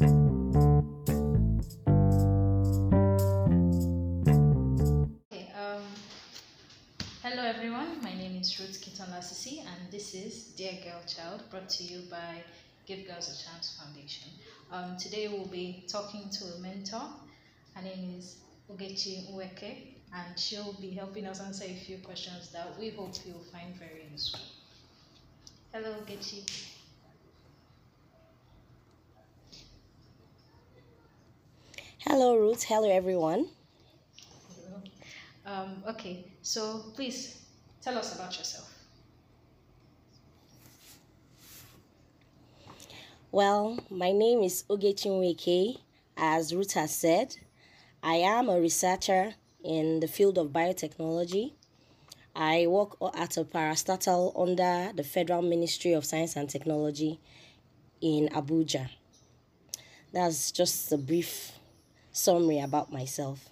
Okay, um, hello everyone. My name is Ruth Kiton Lasisi, and this is Dear Girl Child, brought to you by Give Girls a Chance Foundation. Um, today we'll be talking to a mentor. Her name is Ogechi Nweke, and she'll be helping us answer a few questions that we hope you'll find very useful. Hello, Ogechi. Hello, Ruth. Hello, everyone. Um, okay, so please tell us about yourself. Well, my name is Ogechi Nweke. As Ruth has said, I am a researcher in the field of biotechnology. I work at a parastatal under the Federal Ministry of Science and Technology in Abuja. That's just a brief summary about myself.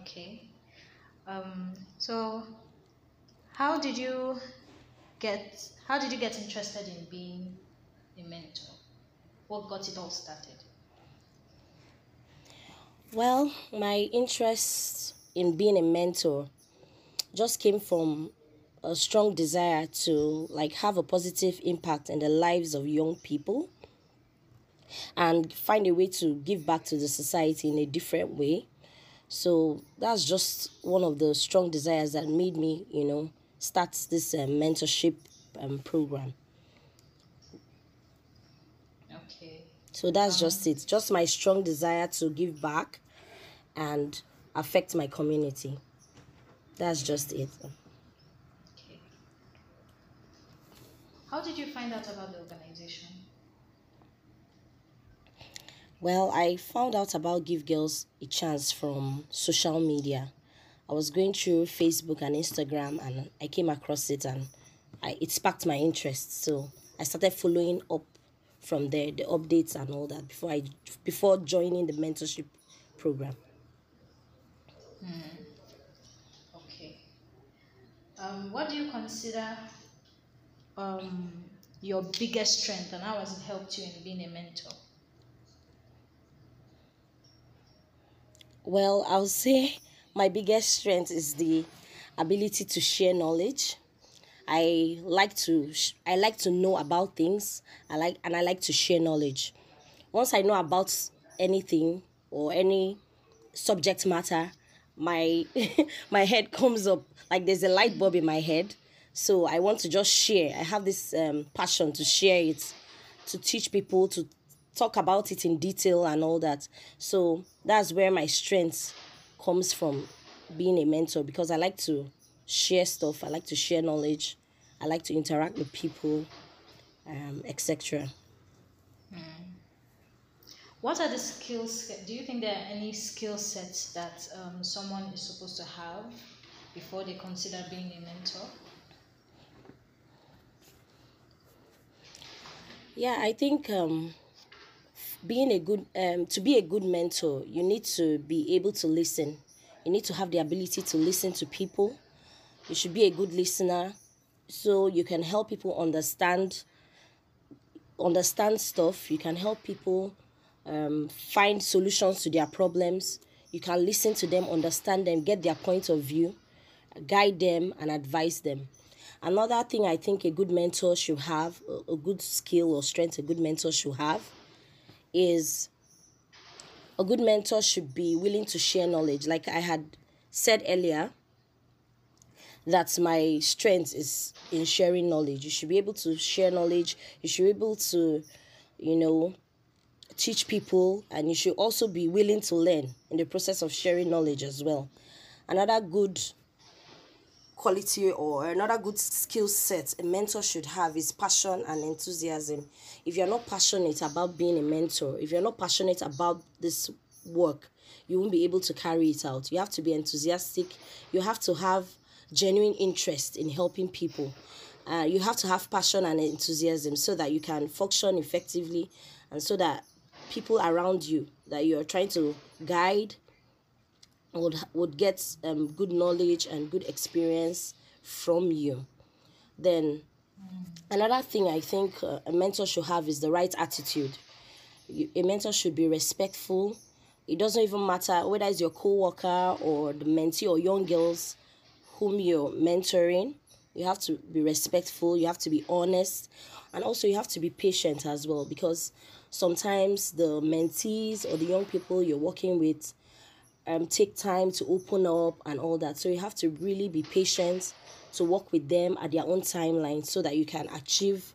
Okay. Um, so, how did you get? How did you get interested in being a mentor? What got it all started? Well, my interest in being a mentor just came from a strong desire to like have a positive impact in the lives of young people and find a way to give back to the society in a different way. So that's just one of the strong desires that made me, you know, start this uh, mentorship um, program. Okay. So that's just it. Just my strong desire to give back and affect my community. That's just it. Okay. How did you find out about the organization? Well, I found out about Give Girls a Chance from social media. I was going through Facebook and Instagram and I came across it and I, it sparked my interest. So I started following up from there, the updates and all that before I before joining the mentorship program. Okay. Um, what do you consider um, your biggest strength, and how has it helped you in being a mentor? Well, I'll say my biggest strength is the ability to share knowledge. I like to I like to know about things. I like and I like to share knowledge. Once I know about anything or any subject matter, my my head comes up like there's a light bulb in my head. So I want to just share. I have this um, passion to share it, to teach people, to talk about it in detail and all that. So that's where my strength comes from being a mentor because I like to share stuff, I like to share knowledge, I like to interact with people, um, etc. What are the skills? Do you think there are any skill sets that um, someone is supposed to have before they consider being a mentor? Yeah, I think um, being a good um, to be a good mentor, you need to be able to listen. You need to have the ability to listen to people. You should be a good listener, so you can help people understand understand stuff. You can help people um, find solutions to their problems. You can listen to them, understand them, get their point of view, guide them, and advise them. Another thing I think a good mentor should have, a- good skill or strength a good mentor should have, is a good mentor should be willing to share knowledge. Like I had said earlier, that my strength is in sharing knowledge. You should be able to share knowledge. You should be able to, you know, teach people, and you should also be willing to learn in the process of sharing knowledge as well. Another good quality or another good skill set a mentor should have is passion and enthusiasm. If you're not passionate about being a mentor, if you're not passionate about this work, you won't be able to carry it out. You have to be enthusiastic. You have to have genuine interest in helping people. Uh, you have to have passion and enthusiasm so that you can function effectively and so that people around you that you're trying to guide would would get um, good knowledge and good experience from you then Another thing I think uh, a mentor should have is the right attitude. You, a mentor should be respectful. It doesn't even matter whether it's your co-worker or the mentee or young girls whom you're mentoring. You have to be respectful. You have to be honest, and also you have to be patient as well because sometimes the mentees or the young people you're working with um, take time to open up and all that. So you have to really be patient to work with them at their own timeline so that you can achieve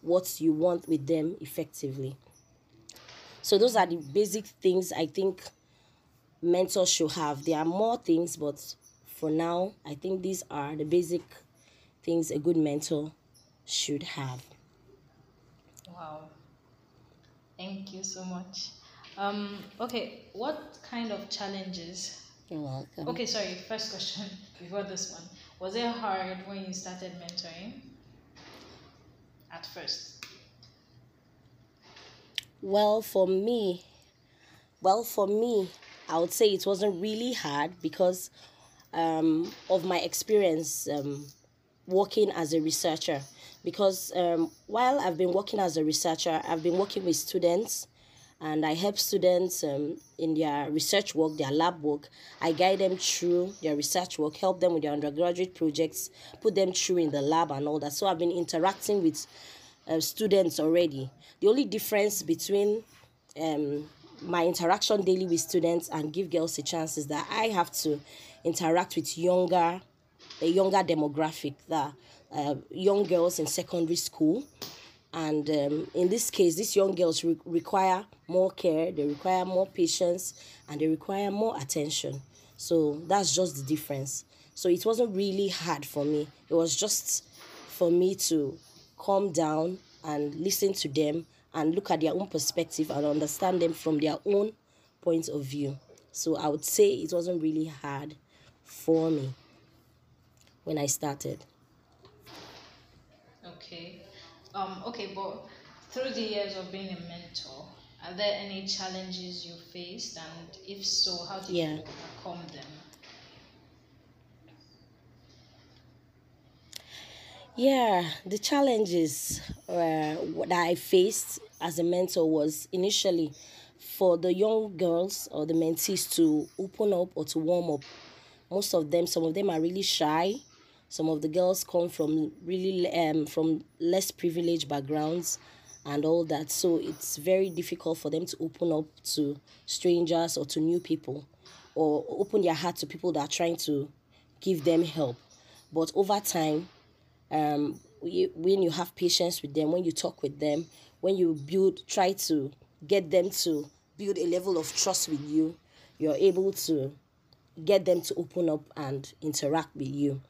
what you want with them effectively. So those are the basic things I think mentors should have. There are more things, but for now, I think these are the basic things a good mentor should have. Wow. Thank you so much. Um, okay, what kind of challenges? You're welcome. Okay, sorry, first question before this one. Was it hard when you started mentoring? At first? Well, for me, well, for me, I would say it wasn't really hard because um, of my experience um, working as a researcher. Because um, while I've been working as a researcher, I've been working with students and I help students um, in their research work, their lab work. I guide them through their research work, help them with their undergraduate projects, put them through in the lab and all that. So I've been interacting with uh, students already. The only difference between um, my interaction daily with students and give girls a chance is that I have to interact with younger, a younger demographic, that uh, young girls in secondary school and um, in this case these young girls re- require more care they require more patience and they require more attention. So that's just the difference. So it wasn't really hard for me. It was just for me to calm down and listen to them and look at their own perspective and understand them from their own point of view. So i would say it wasn't really hard for me when i started. Okay. Um, okay, but through the years of being a mentor, are there any challenges you faced? And if so, how did Yeah. you overcome them? Yeah, the challenges uh, that I faced as a mentor was initially for the young girls or the mentees to open up or to warm up. Most of them, some of them are really shy. Some of the girls come from really um, from less privileged backgrounds and all that. So it's very difficult for them to open up to strangers or to new people or open their heart to people that are trying to give them help. But over time, um, when you have patience with them, when you talk with them, when you build, try to get them to build a level of trust with you, you're able to get them to open up and interact with you.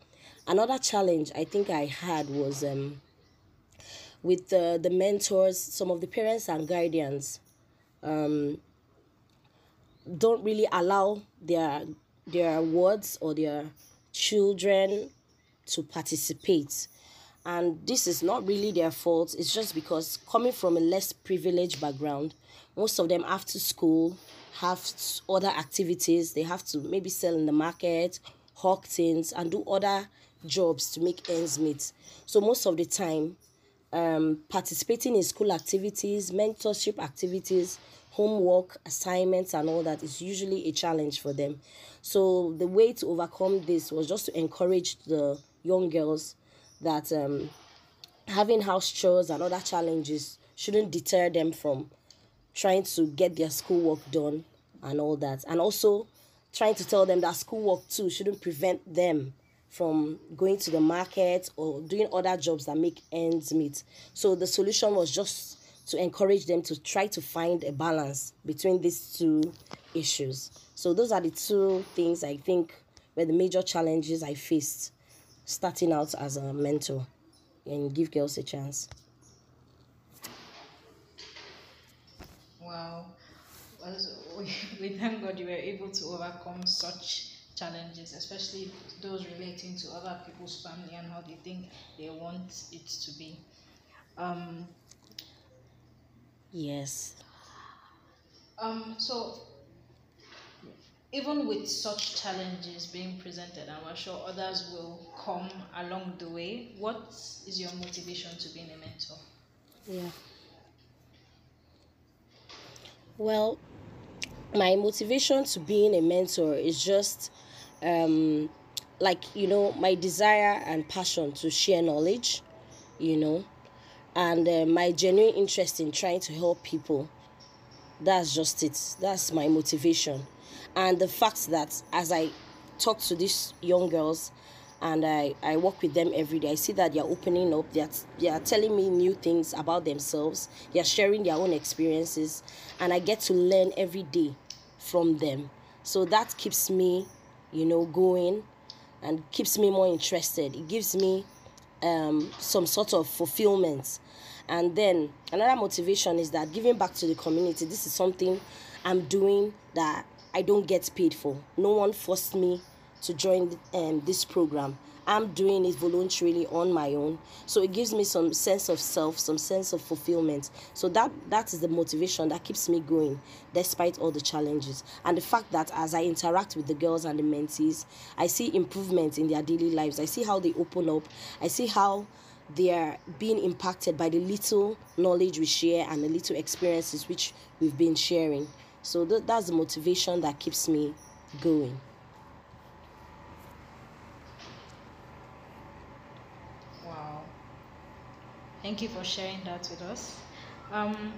Another challenge I think I had was um, with the, the mentors, some of the parents and guardians um, don't really allow their their wards or their children to participate. And this is not really their fault. It's just because coming from a less privileged background most of them after school have other activities. They have to maybe sell in the market hawk things and do other jobs to make ends meet so most of the time um, participating in school activities, mentorship activities, homework, assignments, and all that is usually a challenge for them. So the way to overcome this was just to encourage the young girls that um, having house chores and other challenges shouldn't deter them from trying to get their schoolwork done and all that. And also trying to tell them that schoolwork too shouldn't prevent them from going to the market or doing other jobs that make ends meet. So the solution was just to encourage them to try to find a balance between these two issues. So those are the two things I think were the major challenges I faced starting out as a mentor and give girls a chance. Wow. We, we thank God you were able to overcome such challenges, especially those relating to other people's family and how they think they want it to be. Um, Yes. um, so, even with such challenges being presented, and we're sure others will come along the way, what is your motivation to being a mentor? Yeah. Well, my motivation to being a mentor is just um, like, you know, my desire and passion to share knowledge, you know, and uh, my genuine interest in trying to help people. That's just it. That's my motivation. And the fact that as I talk to these young girls, and I, I work with them every day. I see that they're opening up, they're, they're telling me new things about themselves, they're sharing their own experiences, and I get to learn every day from them. So that keeps me, you know, going and keeps me more interested. It gives me um, some sort of fulfillment. And then another motivation is that giving back to the community, this is something I'm doing that I don't get paid for. No one forced me to join um, this program. I'm doing it voluntarily on my own. So it gives me some sense of self, some sense of fulfillment. So that that is the motivation that keeps me going despite all the challenges. And the fact that as I interact with the girls and the mentees, I see improvement in their daily lives. I see how they open up. I see how they are being impacted by the little knowledge we share and the little experiences which we've been sharing. So th- that's the motivation that keeps me going. Thank you for sharing that with us. Um,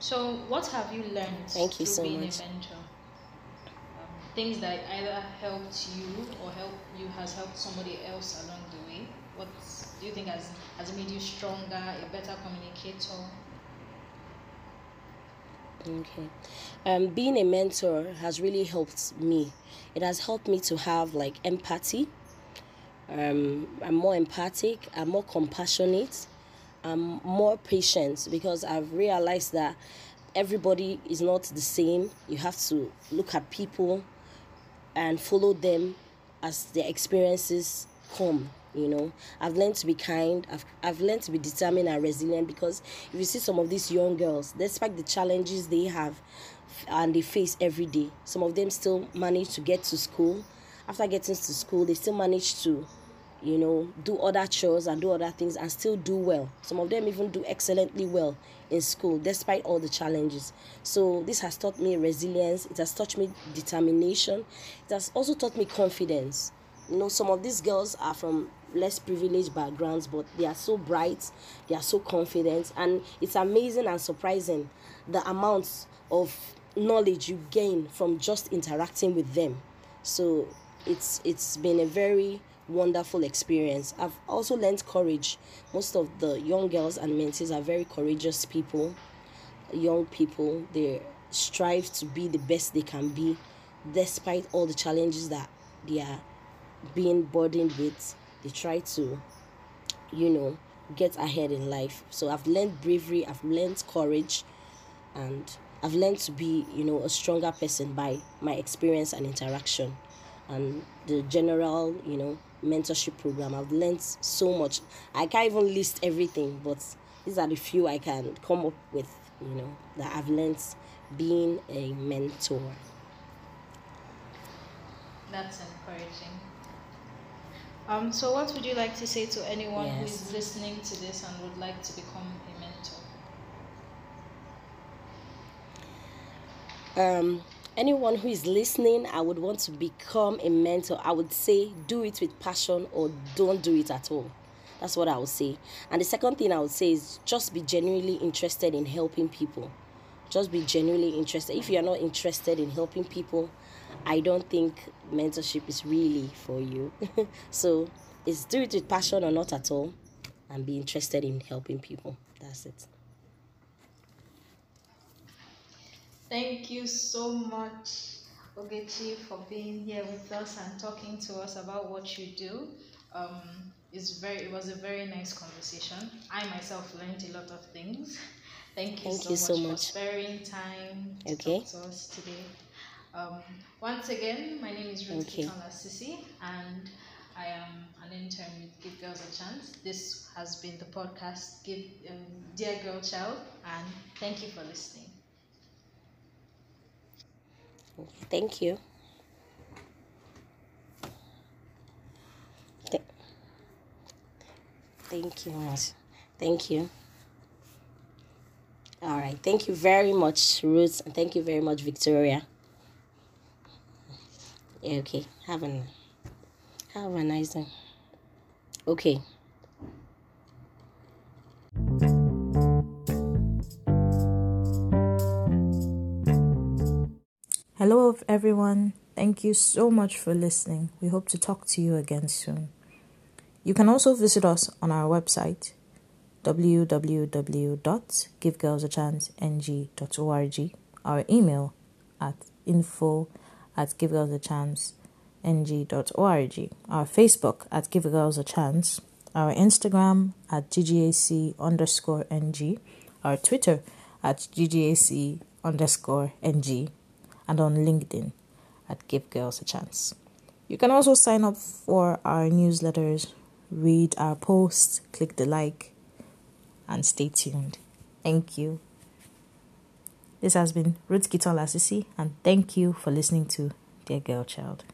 so, what have you learned Thank you through so being much. a mentor? Um, things that either helped you or help you has helped somebody else along the way. What do you think has has made you stronger, a better communicator? Okay. Um, being a mentor has really helped me. It has helped me to have like empathy. Um, I'm more empathic. I'm more compassionate. I'm more patient because I've realized that everybody is not the same. You have to look at people and follow them as their experiences come you know. I've learned to be kind. I've, I've learned to be determined and resilient because if you see some of these young girls despite the challenges they have and they face every day some of them still manage to get to school. After getting to school they still manage to you know do other chores and do other things and still do well. Some of them even do excellently well in school despite all the challenges. So this has taught me resilience. It has taught me determination. It has also taught me confidence. You know some of these girls are from less privileged backgrounds but they are so bright they are so confident and it's amazing and surprising the amounts of knowledge you gain from just interacting with them. So it's it's been a very wonderful experience. I've also learned courage. Most of the young girls and mentees are very courageous people. Young people they strive to be the best they can be despite all the challenges that they are being burdened with. They try to you know get ahead in life. So i've learned bravery i've learned courage and i've learned to be you know a stronger person by my experience and interaction. And the general you know mentorship program i've learned so much i can't even list everything but these are the few i can come up with you know that i've learned being a mentor That's encouraging. Um, so, what would you like to say to anyone who Yes. is listening to this and would like to become a mentor? um anyone who is listening i would want to become a mentor. I would say do it with passion or don't do it at all. That's what i would say. And the second thing i would say is just be genuinely interested in helping people. Just be genuinely interested. If you're not interested in helping people i don't think mentorship is really for you. So it's do it with passion or not at all and be interested in helping people. That's it Thank you so much, Ogechi, for being here with us and talking to us about what you do. Um, it's very, it was a very nice conversation. I myself learned a lot of things. Thank you, Thank so, you much so for much. sparing time to Okay. talk to us today. Um, once again, my name is Ruth Okay. Sisi, and I am an intern with Give Girls a Chance. This has been the podcast Give um, Dear Girl Child, and thank you for listening. Thank you. Thank you, Thank you. All right. Thank you very much, Ruth, and thank you very much, Victoria. Okay. Have a have a nice day. Okay. Hello, everyone. Thank you so much for listening. We hope to talk to you again soon. You can also visit us on our website www.givegirlsachanceng.org, our email at info at givegirlsachance.ng.org, our Facebook at Give Girls a Chance, our Instagram at GGAC underscore NG, our Twitter at GGAC underscore NG, and on LinkedIn at Give Girls a Chance. You can also sign up for our newsletters, read our posts, click the like, and stay tuned. Thank you. This has been Ruth Kiton Lasisi, and thank you for listening to Dear Girl Child.